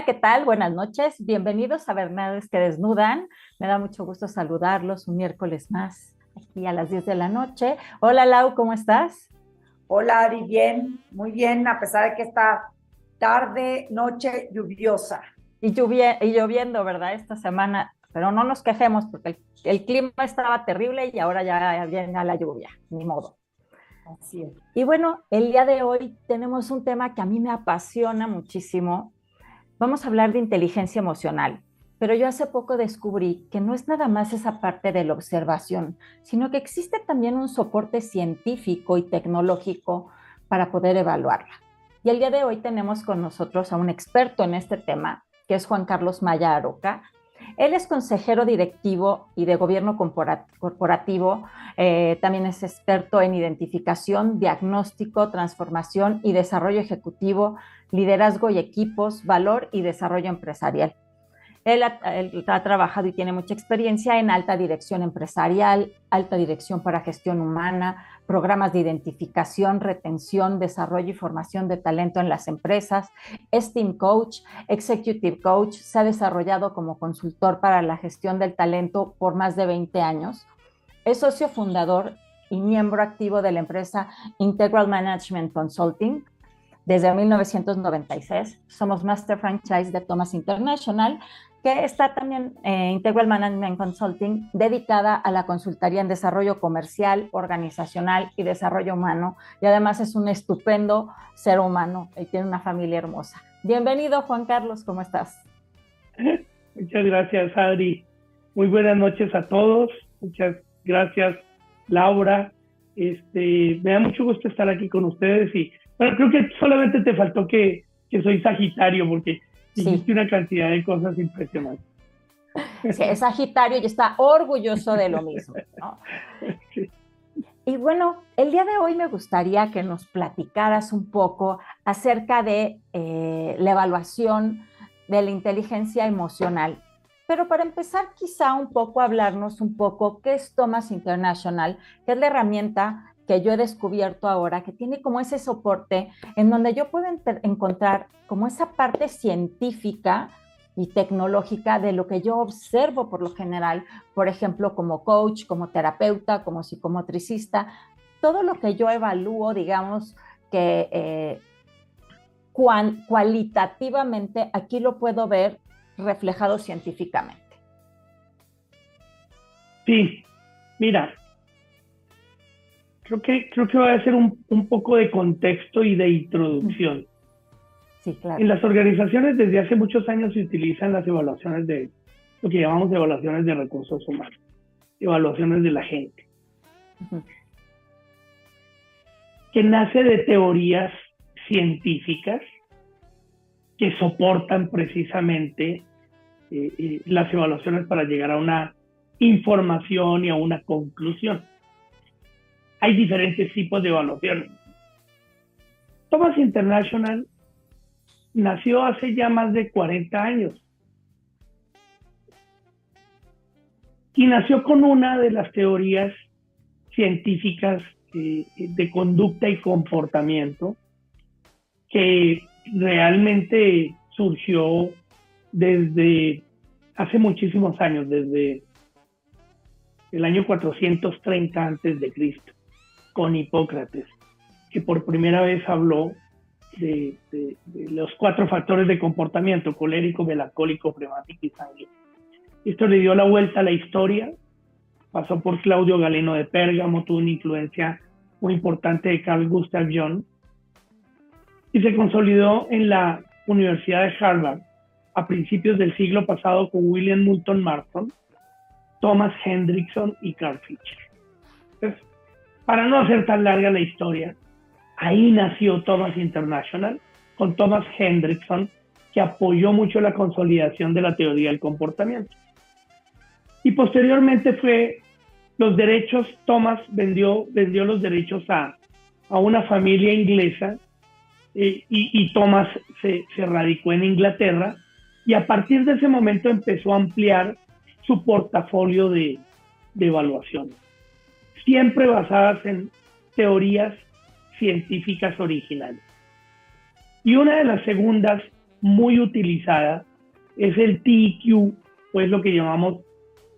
Hola, ¿qué tal? Buenas noches. Bienvenidos a Verdades que Desnudan. Me da mucho gusto saludarlos un miércoles más, aquí a las 10 de la noche. Hola, Lau, ¿cómo estás? Hola, Ari, bien, muy bien, a pesar de que está tarde, noche lluviosa. Y, y lloviendo, ¿verdad? Esta semana, pero no nos quejemos porque el, el clima estaba terrible y ahora ya viene la lluvia, ni modo. Así es. Y bueno, el día de hoy tenemos un tema que a mí me apasiona muchísimo Vamos a hablar de inteligencia emocional, pero yo hace poco descubrí que no es nada más esa parte de la observación, sino que existe también un soporte científico y tecnológico para poder evaluarla. Y el día de hoy tenemos con nosotros a un experto en este tema, que es Juan Carlos Maya Aroca. Él es consejero directivo y de gobierno corporativo, eh, también es experto en identificación, diagnóstico, transformación y desarrollo ejecutivo liderazgo y equipos, valor y desarrollo empresarial. Él ha, trabajado y tiene mucha experiencia en alta dirección empresarial, alta dirección para gestión humana, programas de identificación, retención, desarrollo y formación de talento en las empresas, es Team Coach, Executive Coach, se ha desarrollado como consultor para la gestión del talento por más de 20 años, es socio fundador y miembro activo de la empresa Integral Management Consulting, desde 1996. Somos Master Franchise de Thomas International, que está también eh, Integral Management Consulting, dedicada a la consultoría en desarrollo comercial, organizacional y desarrollo humano. Y además es un estupendo ser humano y tiene una familia hermosa. Bienvenido, Juan Carlos, ¿cómo estás? Muchas gracias, Adri. Muy buenas noches a todos. Muchas gracias, Laura. Este, me da mucho gusto estar aquí con ustedes y bueno, creo que solamente te faltó que, que soy Sagitario, porque hiciste una cantidad de cosas impresionantes. Sí, es Sagitario y está orgulloso de lo mismo. Y bueno, el día de hoy me gustaría que nos platicaras un poco acerca de eh, la evaluación de la inteligencia emocional. Pero para empezar, quizá un poco hablarnos un poco qué es Thomas International, que es la herramienta que yo he descubierto ahora, que tiene como ese soporte en donde yo puedo encontrar como esa parte científica y tecnológica de lo que yo observo por lo general, por ejemplo, como coach, como terapeuta, como psicomotricista, todo lo que yo evalúo, digamos, que eh, cualitativamente aquí lo puedo ver reflejado científicamente. Sí, mira, creo que, creo que va a ser un, un poco de contexto y de introducción. Sí, claro. En las organizaciones desde hace muchos años se utilizan las evaluaciones de lo que llamamos evaluaciones de recursos humanos, evaluaciones de la gente, que nace de teorías científicas que soportan precisamente eh, eh, las evaluaciones para llegar a una información y a una conclusión hay diferentes tipos de evaluaciones. Thomas International nació hace ya más de 40 años. Y nació con una de las teorías científicas eh, de conducta y comportamiento que realmente surgió desde hace muchísimos años, desde el año 430 antes de Cristo, con Hipócrates, que por primera vez habló de, los cuatro factores de comportamiento, colérico, melancólico, flemático y sanguíneo. Esto le dio la vuelta a la historia, pasó por Claudio Galeno de Pérgamo, tuvo una influencia muy importante de Carl Gustav Jung y se consolidó en la Universidad de Harvard a principios del siglo pasado con William Moulton Marston, Thomas Hendrickson y Carl Fisher. Para no hacer tan larga la historia, ahí nació Thomas International con Thomas Hendrickson, que apoyó mucho la consolidación de la teoría del comportamiento. Y posteriormente fue los derechos, Thomas vendió, vendió los derechos a, a una familia inglesa eh, y, Thomas se, se radicó en Inglaterra y a partir de ese momento empezó a ampliar su portafolio de, de evaluaciones, siempre basadas en teorías científicas originales. Y una de las segundas muy utilizadas es el TIQ, o es lo que llamamos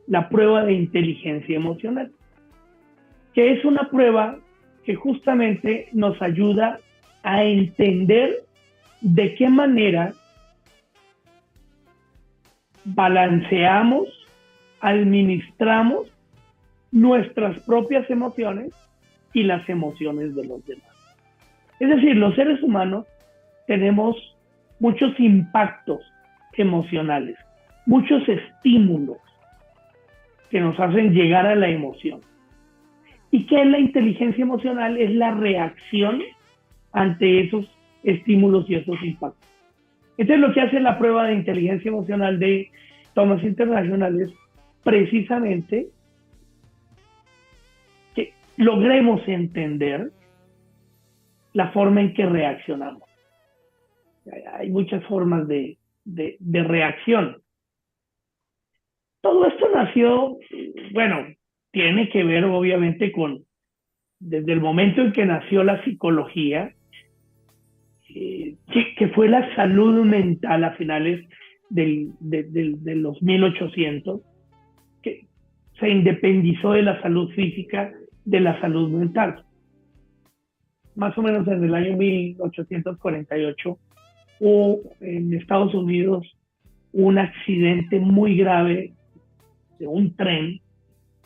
la prueba de inteligencia emocional, que es una prueba que justamente nos ayuda a entender de qué manera balanceamos, administramos nuestras propias emociones y las emociones de los demás. Es decir, los seres humanos tenemos muchos impactos emocionales, muchos estímulos que nos hacen llegar a la emoción. ¿Y qué es la inteligencia emocional? Es la reacción ante esos estímulos y esos impactos. Entonces lo que hace la prueba de inteligencia emocional de Thomas International es precisamente logremos entender la forma en que reaccionamos. Hay muchas formas de, de, de reacción. Todo esto nació, bueno, tiene que ver obviamente con, desde el momento en que nació la psicología, eh, que, fue la salud mental a finales del, de, los 1800, que se independizó de la salud física de la salud mental. Más o menos en el año 1848 hubo en Estados Unidos un accidente muy grave de un tren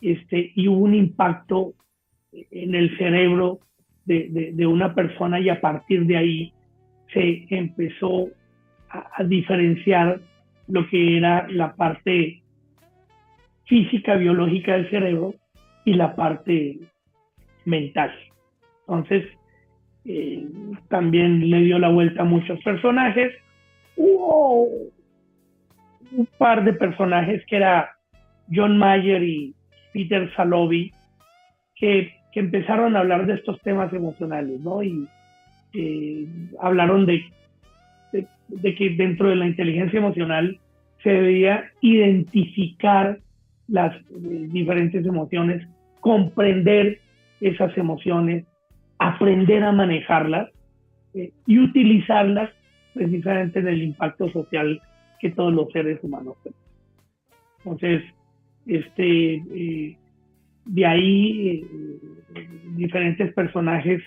este, y hubo un impacto en el cerebro de, de, una persona y a partir de ahí se empezó a, diferenciar lo que era la parte física, biológica del cerebro y la parte mental. Entonces, eh, también le dio la vuelta a muchos personajes. Hubo un par de personajes que era John Mayer y Peter Salovey, que, que empezaron a hablar de estos temas emocionales, ¿no? Y eh, hablaron de, de, que dentro de la inteligencia emocional se debía identificar las eh, diferentes emociones, comprender esas emociones, aprender a manejarlas eh, y utilizarlas precisamente en el impacto social que todos los seres humanos tienen. Entonces, este, de ahí diferentes personajes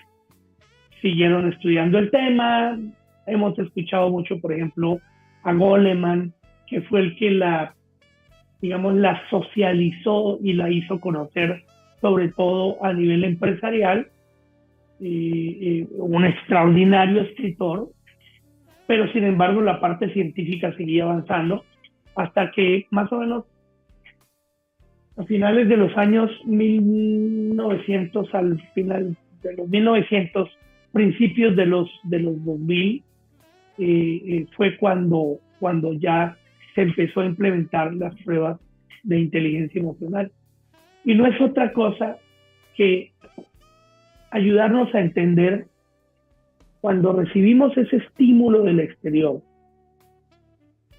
siguieron estudiando el tema. Hemos escuchado mucho, por ejemplo, a Goleman, que fue el que la, digamos, la socializó y la hizo conocer, sobre todo a nivel empresarial. un extraordinario escritor, pero sin embargo la parte científica seguía avanzando hasta que más o menos a finales de los años 1900, al final de los 1900, principios de los, de los 2000 eh, eh, fue cuando, cuando ya se empezó a implementar las pruebas de inteligencia emocional. Y no es otra cosa que ayudarnos a entender cuando recibimos ese estímulo del exterior.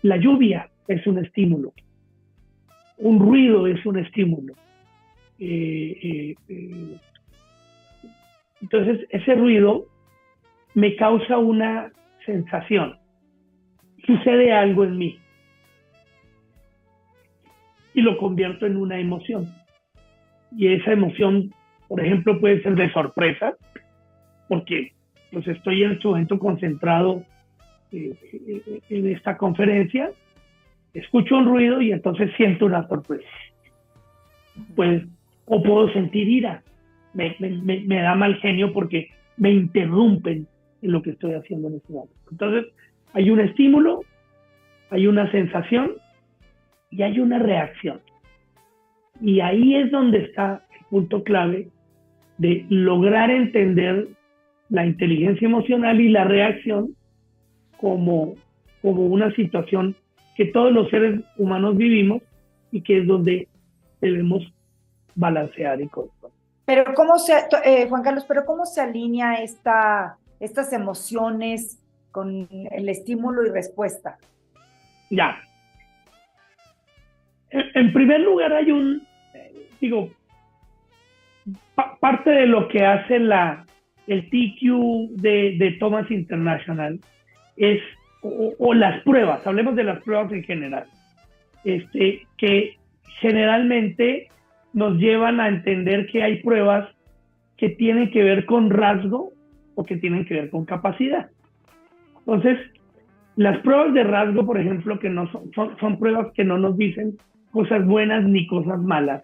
La lluvia es un estímulo, un ruido es un estímulo. Eh, entonces, ese ruido me causa una sensación. Sucede algo en mí. Y lo convierto en una emoción. Y esa emoción, por ejemplo, puede ser de sorpresa, porque pues estoy en este momento concentrado eh, eh, en esta conferencia, escucho un ruido y entonces siento una sorpresa. Pues, o puedo sentir ira. Me, me, da mal genio porque me interrumpen en lo que estoy haciendo en este momento. Entonces, hay un estímulo, hay una sensación y hay una reacción. Y ahí es donde está el punto clave de lograr entender la inteligencia emocional y la reacción como, como una situación que todos los seres humanos vivimos y que es donde debemos balancear y controlar. Pero cómo se, eh, Juan Carlos, pero cómo se alinea esta, estas emociones con el estímulo y respuesta? Ya. En, primer lugar hay un, digo, parte de lo que hace la, el TQ de, de Thomas International es, o, las pruebas, hablemos de las pruebas en general, este, que generalmente nos llevan a entender que hay pruebas que tienen que ver con rasgo o que tienen que ver con capacidad. Entonces, las pruebas de rasgo, por ejemplo, que no son, son, son pruebas que no nos dicen cosas buenas ni cosas malas.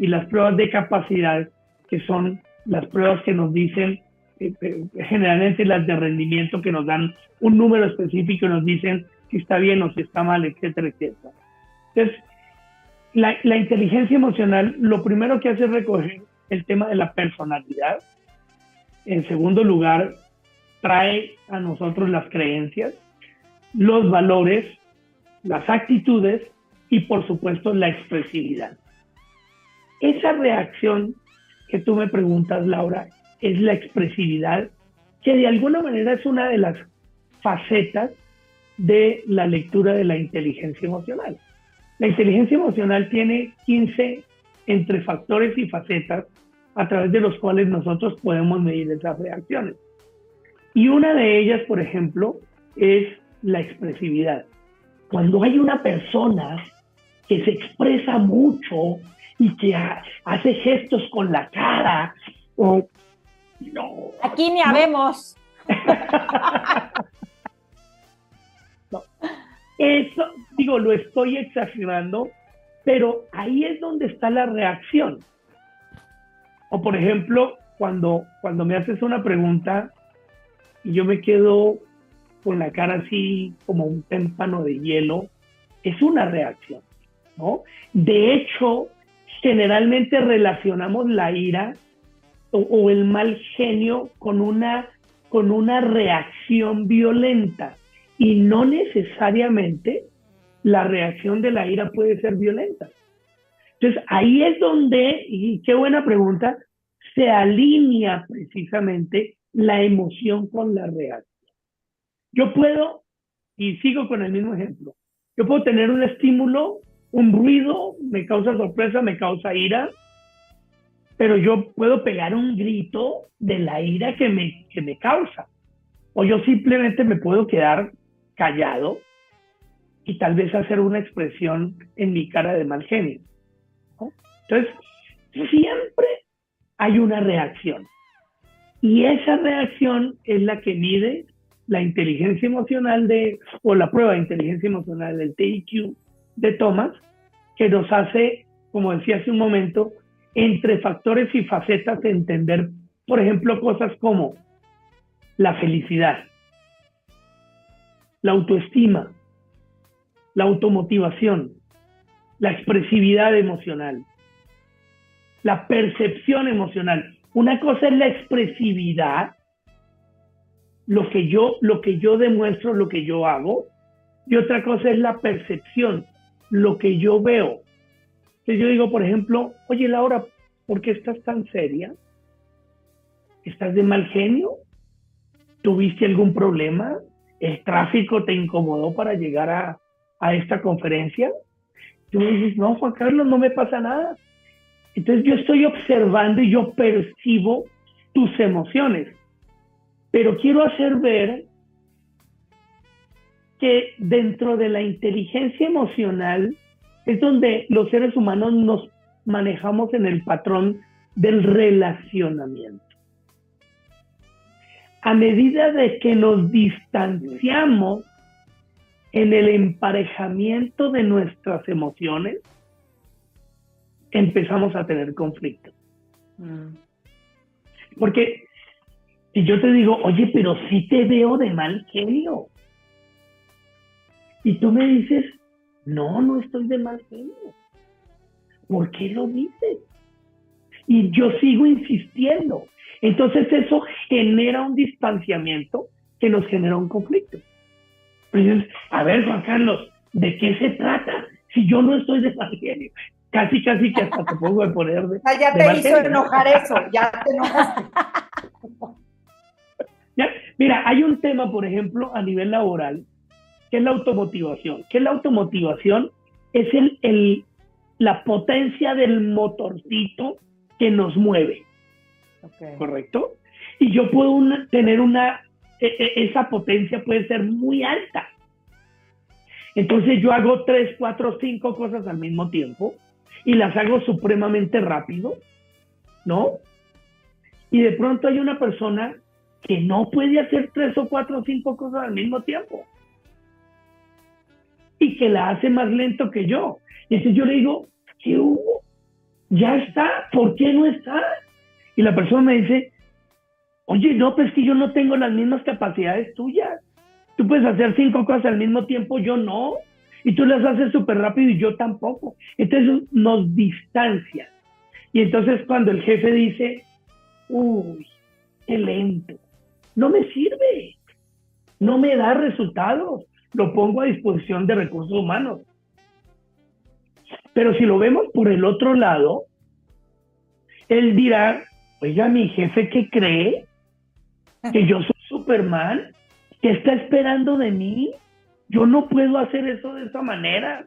Y las pruebas de capacidad, que son las pruebas que nos dicen eh, eh, generalmente las de rendimiento que nos dan un número específico y nos dicen si está bien o si está mal, etcétera, etcétera. Entonces, la, la inteligencia emocional lo primero que hace es recoger el tema de la personalidad. En segundo lugar, trae a nosotros las creencias, los valores, las actitudes y por supuesto la expresividad. Esa reacción que tú me preguntas, Laura, es la expresividad, que de alguna manera es una de las facetas de la lectura de la inteligencia emocional. La inteligencia emocional tiene 15 entre factores y facetas a través de los cuales nosotros podemos medir esas reacciones. Y una de ellas, por ejemplo, es la expresividad. Cuando hay una persona que se expresa mucho y que hace gestos con la cara o no. Aquí ni habemos. No. Eso, digo, lo estoy exagerando, pero ahí es donde está la reacción. O por ejemplo, cuando, cuando me haces una pregunta y yo me quedo con la cara así como un témpano de hielo, es una reacción, ¿no? De hecho, generalmente relacionamos la ira o, el mal genio con una, con una reacción violenta. Y no necesariamente la reacción de la ira puede ser violenta. Entonces ahí es donde, y qué buena pregunta, se alinea precisamente la emoción con la reacción. Yo puedo, y sigo con el mismo ejemplo, yo puedo tener un estímulo, un ruido, me causa sorpresa, me causa ira, pero yo puedo pegar un grito de la ira que me, que me causa. O yo simplemente me puedo quedar callado y tal vez hacer una expresión en mi cara de mal genio. Entonces, siempre hay una reacción. Y esa reacción es la que mide la inteligencia emocional de, o la prueba de inteligencia emocional del TIQ de Thomas, que nos hace, como decía hace un momento, entre factores y facetas de entender, por ejemplo, cosas como la felicidad, la autoestima, la automotivación, la expresividad emocional, la percepción emocional. Una cosa es la expresividad, lo que yo, lo que yo demuestro, lo que yo hago, y otra cosa es la percepción, lo que yo veo, yo digo, por ejemplo, oye Laura, ¿por qué estás tan seria? ¿Estás de mal genio? ¿Tuviste algún problema? ¿El tráfico te incomodó para llegar a, a esta conferencia? Tú me dices, no, Juan Carlos, no me pasa nada. Entonces yo estoy observando y yo percibo tus emociones, pero quiero hacer ver que dentro de la inteligencia emocional es donde los seres humanos nos manejamos en el patrón del relacionamiento. A medida de que nos distanciamos en el emparejamiento de nuestras emociones, empezamos a tener conflictos. Mm. Porque si yo te digo, oye, pero sí te veo de mal genio. Y tú me dices, no, no estoy de mal genio. ¿Por qué lo dices? Y yo sigo insistiendo. Entonces eso genera un distanciamiento que nos genera un conflicto. Entonces, a ver, Juan Carlos, ¿de qué se trata? Si yo no estoy de mal genio. Casi, casi que hasta te pongo de poner de. Ya, te hizo enojar eso, ya te enojaste. mira, hay un tema, por ejemplo, a nivel laboral, que es la automotivación. ¿Qué es la automotivación? Es el, el, la potencia del motorcito que nos mueve. ¿Correcto? Y yo puedo tener una, e, e, esa potencia puede ser muy alta. Entonces yo hago tres, cuatro, cinco cosas al mismo tiempo y las hago supremamente rápido, ¿no? Y de pronto hay una persona que no puede hacer tres o cuatro o cinco cosas al mismo tiempo y que la hace más lento que yo. Y entonces yo le digo, ¿qué hubo? Ya está, ¿por qué no está? Y la persona me dice, oye, no, pues que yo no tengo las mismas capacidades tuyas. Tú puedes hacer cinco cosas al mismo tiempo, yo no. Y tú las haces súper rápido y yo tampoco. Entonces nos distancia. Y entonces cuando el jefe dice, uy, qué lento, no me sirve, no me da resultados, lo pongo a disposición de recursos humanos. Pero si lo vemos por el otro lado, él dirá, oiga, mi jefe que cree que yo soy Superman, que está esperando de mí, yo no puedo hacer eso de esa manera.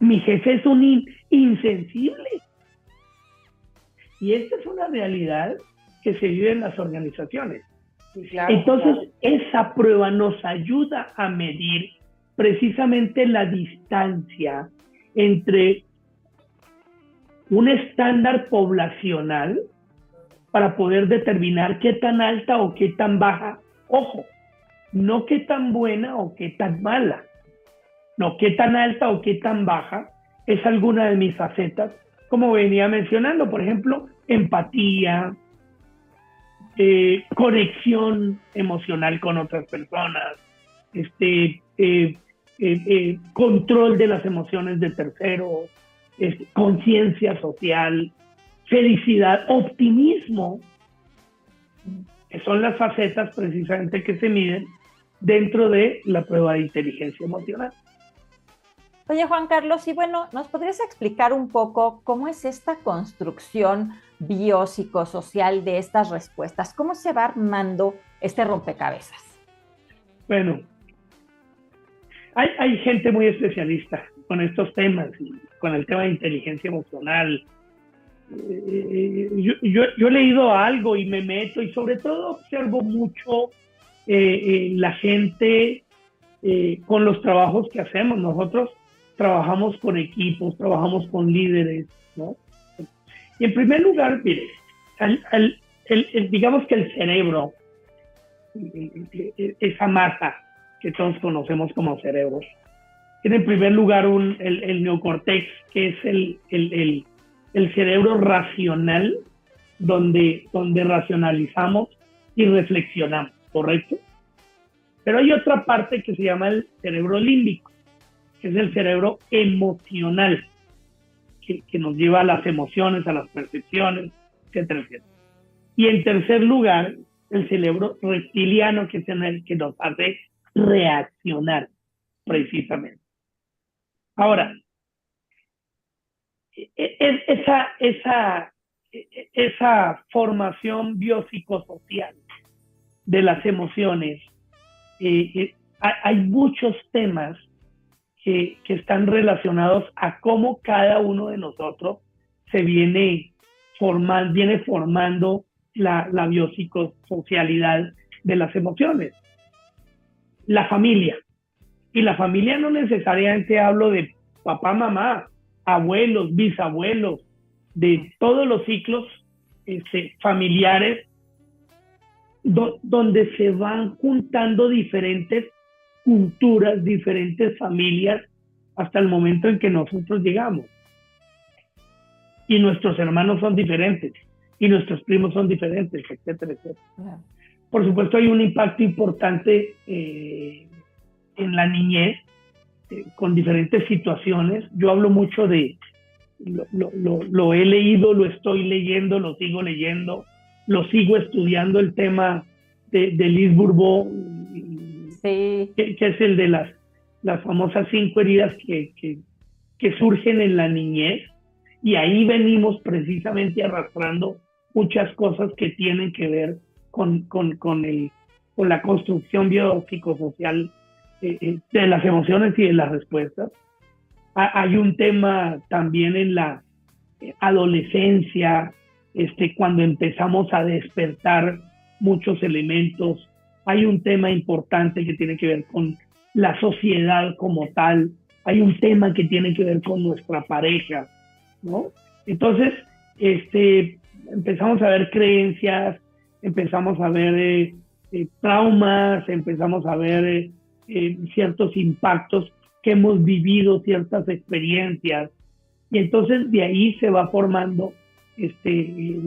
Mi jefe es un insensible. Y esta es una realidad que se vive en las organizaciones. Entonces, esa prueba nos ayuda a medir precisamente la distancia entre un estándar poblacional para poder determinar qué tan alta o qué tan baja, ojo, no qué tan buena o qué tan mala, no qué tan alta o qué tan baja es alguna de mis facetas, como venía mencionando, por ejemplo, empatía, eh, conexión emocional con otras personas, este, eh, eh, control de las emociones de terceros, conciencia social, felicidad, optimismo, que son las facetas precisamente que se miden dentro de la prueba de inteligencia emocional. Oye, Juan Carlos, y bueno, ¿nos podrías explicar un poco cómo es esta construcción biopsicosocial de estas respuestas? ¿Cómo se va armando este rompecabezas? Bueno, hay, gente muy especialista con estos temas, con el tema de inteligencia emocional. Eh, yo, he leído algo y me meto y sobre todo observo mucho eh, eh, la gente con los trabajos que hacemos. Nosotros trabajamos con equipos, trabajamos con líderes, ¿no? Y en primer lugar, mire, digamos que el cerebro, esa masa que todos conocemos como cerebros, tiene en primer lugar un, el, neocortex, que es el, el, cerebro racional, donde, donde racionalizamos y reflexionamos, ¿correcto? Pero hay otra parte que se llama el cerebro límbico que es el cerebro emocional, que, nos lleva a las emociones, a las percepciones, etcétera, etcétera. Y en tercer lugar, el cerebro reptiliano, que es el que nos hace reaccionar, precisamente. Ahora, e, e, esa, esa, e, esa formación biopsicosocial de las emociones, eh, eh, hay muchos temas que, están relacionados a cómo cada uno de nosotros se viene viene formando la, la biopsicosocialidad de las emociones. La familia. Y la familia no necesariamente hablo de papá, mamá, abuelos, bisabuelos, de todos los ciclos este, familiares, donde se van juntando diferentes culturas, diferentes familias, hasta el momento en que nosotros llegamos. Y nuestros hermanos son diferentes, y nuestros primos son diferentes, etcétera, etcétera. Por supuesto, hay un impacto importante eh, en la niñez eh, con diferentes situaciones. Yo hablo mucho de, lo, he leído, lo estoy leyendo, lo sigo leyendo, lo sigo estudiando, el tema de, de Liz que, es el de las, las famosas cinco heridas que, que, surgen en la niñez. Y ahí venimos precisamente arrastrando muchas cosas que tienen que ver con, con, con, el, con la construcción biopsicosocial eh, eh, de las emociones y de las respuestas. hay un tema también en la eh, adolescencia, este, cuando empezamos a despertar muchos elementos. Hay un tema importante que tiene que ver con la sociedad como tal. Hay un tema que tiene que ver con nuestra pareja, ¿no? Entonces, este, empezamos a ver creencias, empezamos a ver traumas, empezamos a ver eh, ciertos impactos que hemos vivido, ciertas experiencias, y entonces de ahí se va formando este,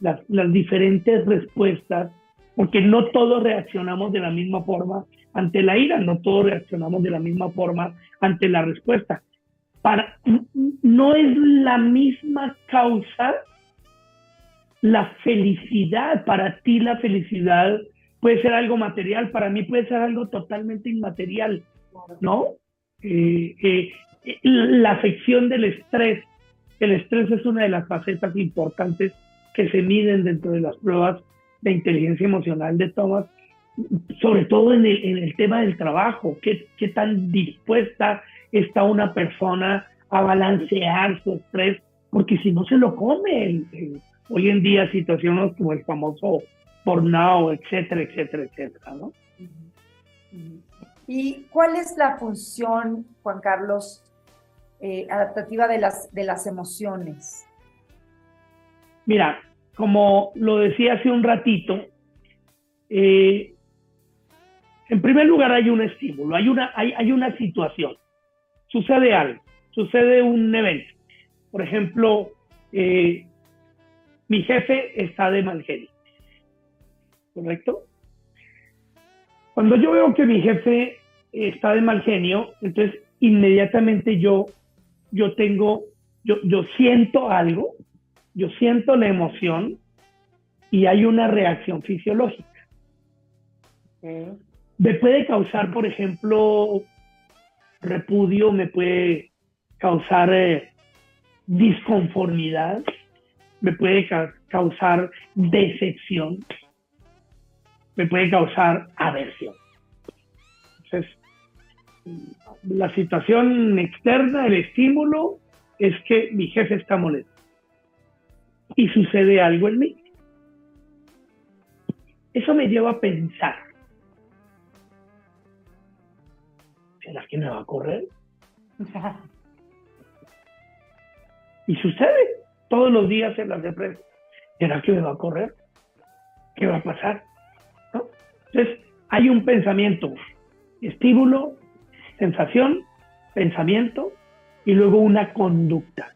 las, diferentes respuestas, porque no todos reaccionamos de la misma forma ante la ira, no todos reaccionamos de la misma forma ante la respuesta. Para, no es la misma causa la felicidad, para ti la felicidad puede ser algo material, para mí puede ser algo totalmente inmaterial, ¿no? Eh, eh, la afección del estrés, el estrés es una de las facetas importantes que se miden dentro de las pruebas de inteligencia emocional de Thomas, sobre todo en el, tema del trabajo, ¿qué, qué tan dispuesta está una persona a balancear su estrés, porque si no se lo come. hoy en día situaciones como el famoso now, etcétera, etcétera, etcétera, ¿no? ¿Y cuál es la función, Juan Carlos, eh, adaptativa de las, de las emociones? Mira, como lo decía hace un ratito, eh, en primer lugar hay un estímulo, hay una, hay, hay una situación, sucede algo, sucede un evento. Por ejemplo, eh, mi jefe está de mal genio. ¿correcto? Cuando yo veo que mi jefe está de mal genio, entonces inmediatamente yo, yo tengo, yo, yo siento algo, yo siento la emoción y hay una reacción fisiológica. Me puede causar, por ejemplo, repudio, me puede causar eh, disconformidad, me puede causar decepción, me puede causar aversión. Entonces, la situación externa, el estímulo, es que mi jefe está molesto. Y sucede algo en mí. Eso me lleva a pensar. ¿Será que me va a correr? y sucede todos los días en las empresas. ¿Será que me va a correr? ¿Qué va a pasar? Entonces, hay un pensamiento, estímulo, sensación, pensamiento y luego una conducta.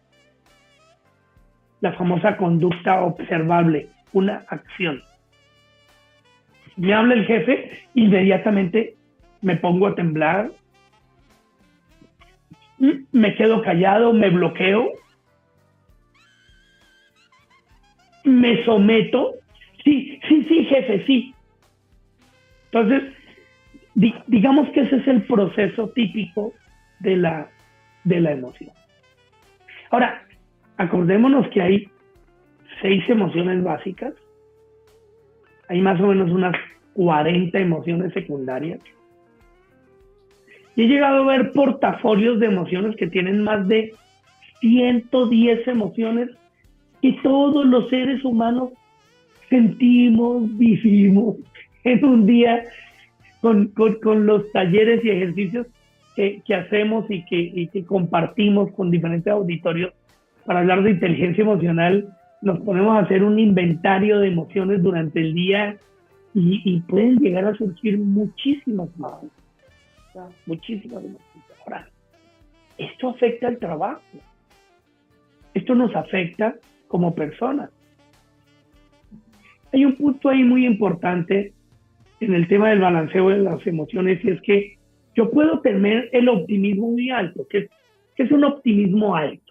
La famosa conducta observable, una acción. Me habla el jefe, inmediatamente me pongo a temblar, me quedo callado, me bloqueo, me someto. Sí, sí, sí, jefe, sí. Entonces, digamos que ese es el proceso típico de la, de la emoción. Ahora, acordémonos que hay seis emociones básicas, hay más o menos unas 40 emociones secundarias. Y he llegado a ver portafolios de emociones que tienen más de 110 emociones que todos los seres humanos sentimos, vivimos en un día con, con, los talleres y ejercicios que, que hacemos y que, y que compartimos con diferentes auditorios para hablar de inteligencia emocional, nos ponemos a hacer un inventario de emociones durante el día y, pueden llegar a surgir muchísimas más. Muchísimas más. Ahora, esto afecta al trabajo. Esto nos afecta como personas. Hay un punto ahí muy importante en el tema del balanceo de las emociones y es que yo puedo tener el optimismo muy alto, que es, un optimismo alto,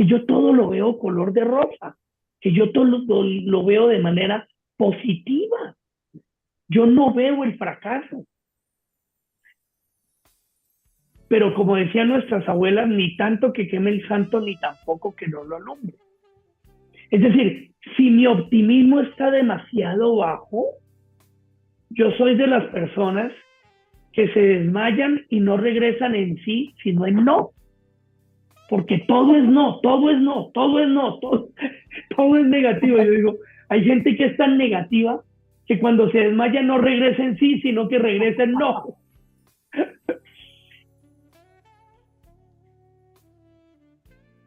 que yo todo lo veo color de rosa, que yo todo lo veo de manera positiva. Yo no veo el fracaso. Pero como decían nuestras abuelas, ni tanto que queme el santo, ni tampoco que no lo alumbre. Es decir, si mi optimismo está demasiado bajo, yo soy de las personas que se desmayan y no regresan en sí, sino en no. Porque todo es no, todo es no, todo es no, todo, todo es negativo. Yo digo, hay gente que es tan negativa que cuando se desmaya no regresa en sí, sino que regresa en no.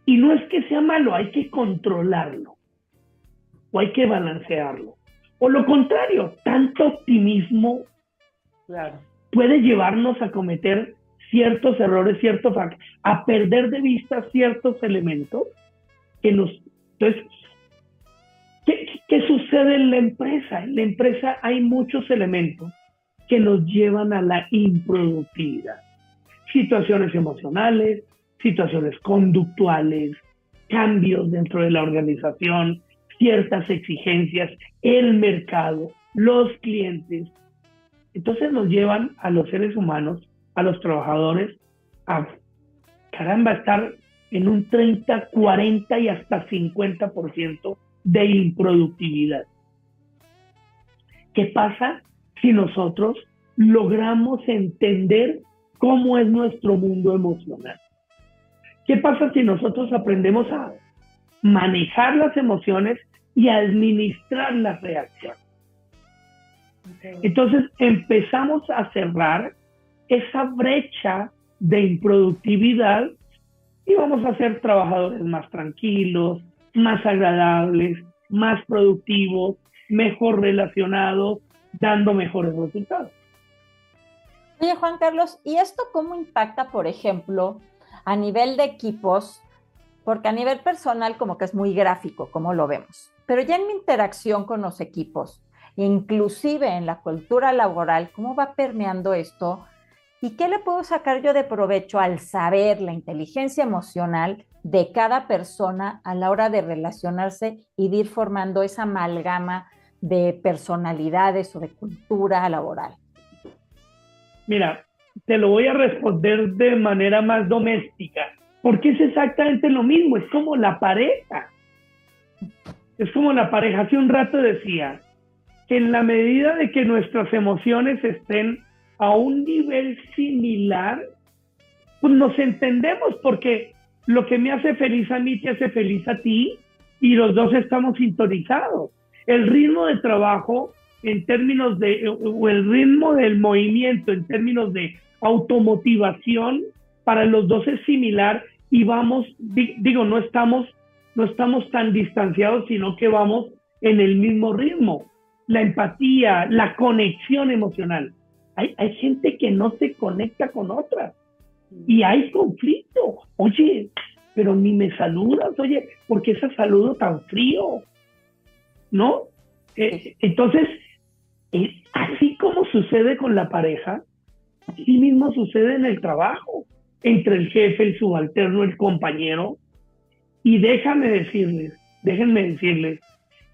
Y no es que sea malo, hay que controlarlo o hay que balancearlo. O lo contrario, tanto optimismo puede llevarnos a cometer ciertos errores, ciertos a perder de vista ciertos elementos que nos... Entonces, ¿qué, ¿qué sucede en la empresa? En la empresa hay muchos elementos que nos llevan a la improductividad. Situaciones emocionales, situaciones conductuales, cambios dentro de la organización, ciertas exigencias, el mercado, los clientes. Entonces nos llevan a los seres humanos, a los trabajadores, a, caramba, estar en un 30, 40 y hasta 50% de improductividad. ¿Qué pasa si nosotros logramos entender cómo es nuestro mundo emocional? ¿Qué pasa si nosotros aprendemos a manejar las emociones y administrar las reacciones? Entonces empezamos a cerrar esa brecha de improductividad y vamos a ser trabajadores más tranquilos, más agradables, más productivos, mejor relacionados, dando mejores resultados. Oye, Juan Carlos, ¿y esto cómo impacta, por ejemplo, a nivel de equipos, porque a nivel personal como que es muy gráfico, como lo vemos, pero ya en mi interacción con los equipos, inclusive en la cultura laboral, ¿cómo va permeando esto? ¿Y qué le puedo sacar yo de provecho al saber la inteligencia emocional de cada persona a la hora de relacionarse y de ir formando esa amalgama de personalidades o de cultura laboral? Mira, te lo voy a responder de manera más doméstica, porque es exactamente lo mismo, es como la pareja. Es como la pareja. Hace un rato decía que en la medida de que nuestras emociones estén a un nivel similar, pues nos entendemos, porque lo que me hace feliz a mí te hace feliz a ti y los dos estamos sintonizados. El ritmo de trabajo en términos de, o el ritmo del movimiento en términos de automotivación para los dos es similar y vamos, digo, no estamos, no estamos tan distanciados, sino que vamos en el mismo ritmo. La empatía, la conexión emocional. Hay, hay gente que no se conecta con otra y hay conflicto. Oye, pero ni me saludas, oye, ¿por qué ese saludo tan frío? ¿No? Eh, entonces, eh, así como sucede con la pareja, Así mismo sucede en el trabajo, entre el jefe, el subalterno, el compañero. Y déjame decirles, déjenme decirles,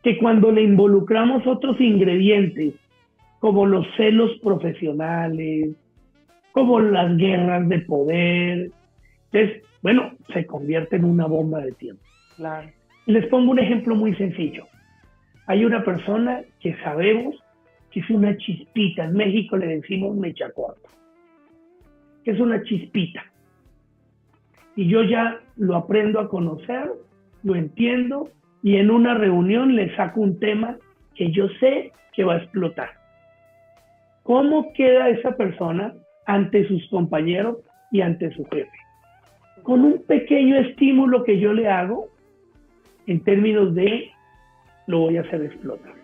que cuando le involucramos otros ingredientes, como los celos profesionales, como las guerras de poder, es, bueno, se convierte en una bomba de tiempo. Les pongo un ejemplo muy sencillo. Hay una persona que sabemos que es una chispita. En México le decimos mecha corta es una chispita. Y yo ya lo aprendo a conocer, lo entiendo y en una reunión le saco un tema que yo sé que va a explotar. ¿Cómo queda esa persona ante sus compañeros y ante su jefe? Con un pequeño estímulo que yo le hago en términos de lo voy a hacer explotar.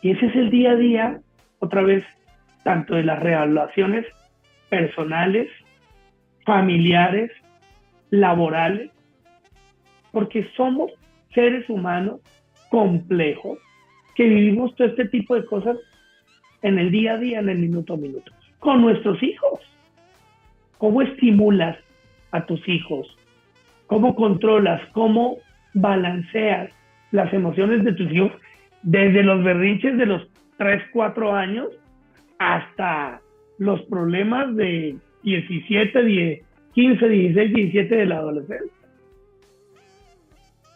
Y ese es el día a día, otra vez, tanto de las relaciones personales, familiares, laborales, porque somos seres humanos complejos que vivimos todo este tipo de cosas en el día a día, en el minuto a minuto, con nuestros hijos. ¿Cómo estimulas a tus hijos? ¿Cómo controlas? ¿Cómo balanceas las emociones de tus hijos desde los berrinches de los 3, 4 años hasta los problemas de 17, 10, 15, 16, 17 de la adolescencia?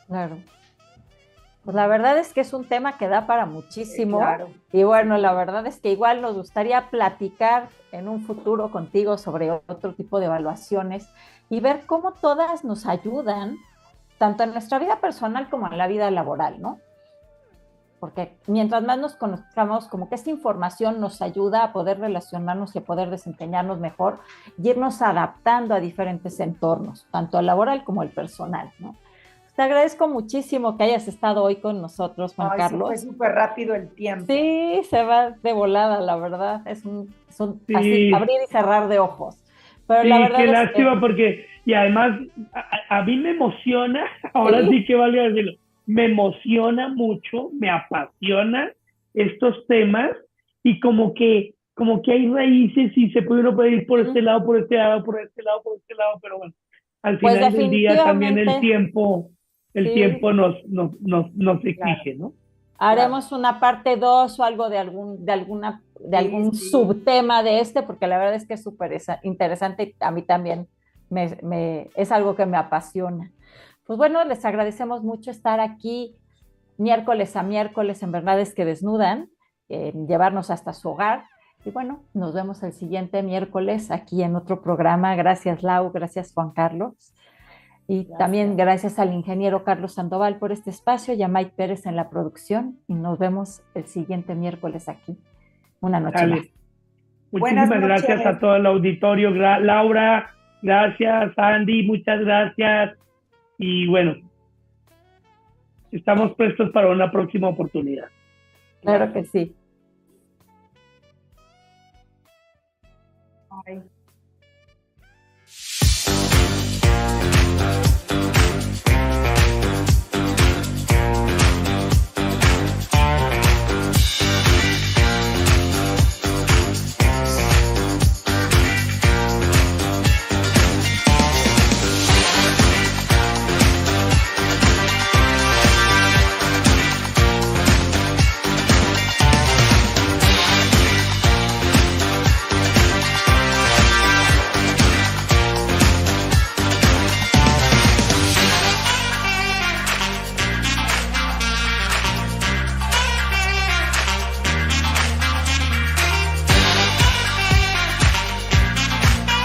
Claro. Pues la verdad es que es un tema que da para muchísimo. Y bueno, la verdad es que igual nos gustaría platicar en un futuro contigo sobre otro tipo de evaluaciones y ver cómo todas nos ayudan, tanto en nuestra vida personal como en la vida laboral, ¿no? Porque mientras más nos conozcamos, como que esta información nos ayuda a poder relacionarnos y a poder desempeñarnos mejor y irnos adaptando a diferentes entornos, tanto el laboral como el personal, ¿no? Te agradezco muchísimo que hayas estado hoy con nosotros, Juan Carlos. fue súper rápido el tiempo. Sí, se va de volada, la verdad. Es un, así, abrir y cerrar de ojos. Pero la verdad qué lástima porque, y además, a, mí me emociona, ahora sí, que valga decirlo, me emociona mucho, me apasiona estos temas y como que, como que hay raíces y se puede uno puede ir por este lado, por este lado, por este lado, por este lado, pero bueno, al pues final del día también el tiempo el tiempo nos, nos, nos, exige, ¿no? Haremos una parte 2 o algo de algún, de alguna, de algún subtema de este, porque la verdad es que es súper interesante y a mí también me, es algo que me apasiona. Pues bueno, les agradecemos mucho estar aquí miércoles a miércoles, en verdad es que desnudan, llevarnos hasta su hogar. Y bueno, nos vemos el siguiente miércoles aquí en otro programa. Gracias Lau, gracias Juan Carlos. Y también gracias al ingeniero Carlos Sandoval por este espacio y a Mike Pérez en la producción. Y nos vemos el siguiente miércoles aquí. Una noche más. Muchísimas gracias a todo el auditorio. Laura, gracias. Andy, muchas gracias. Y bueno, estamos prestos para una próxima oportunidad. Claro que sí.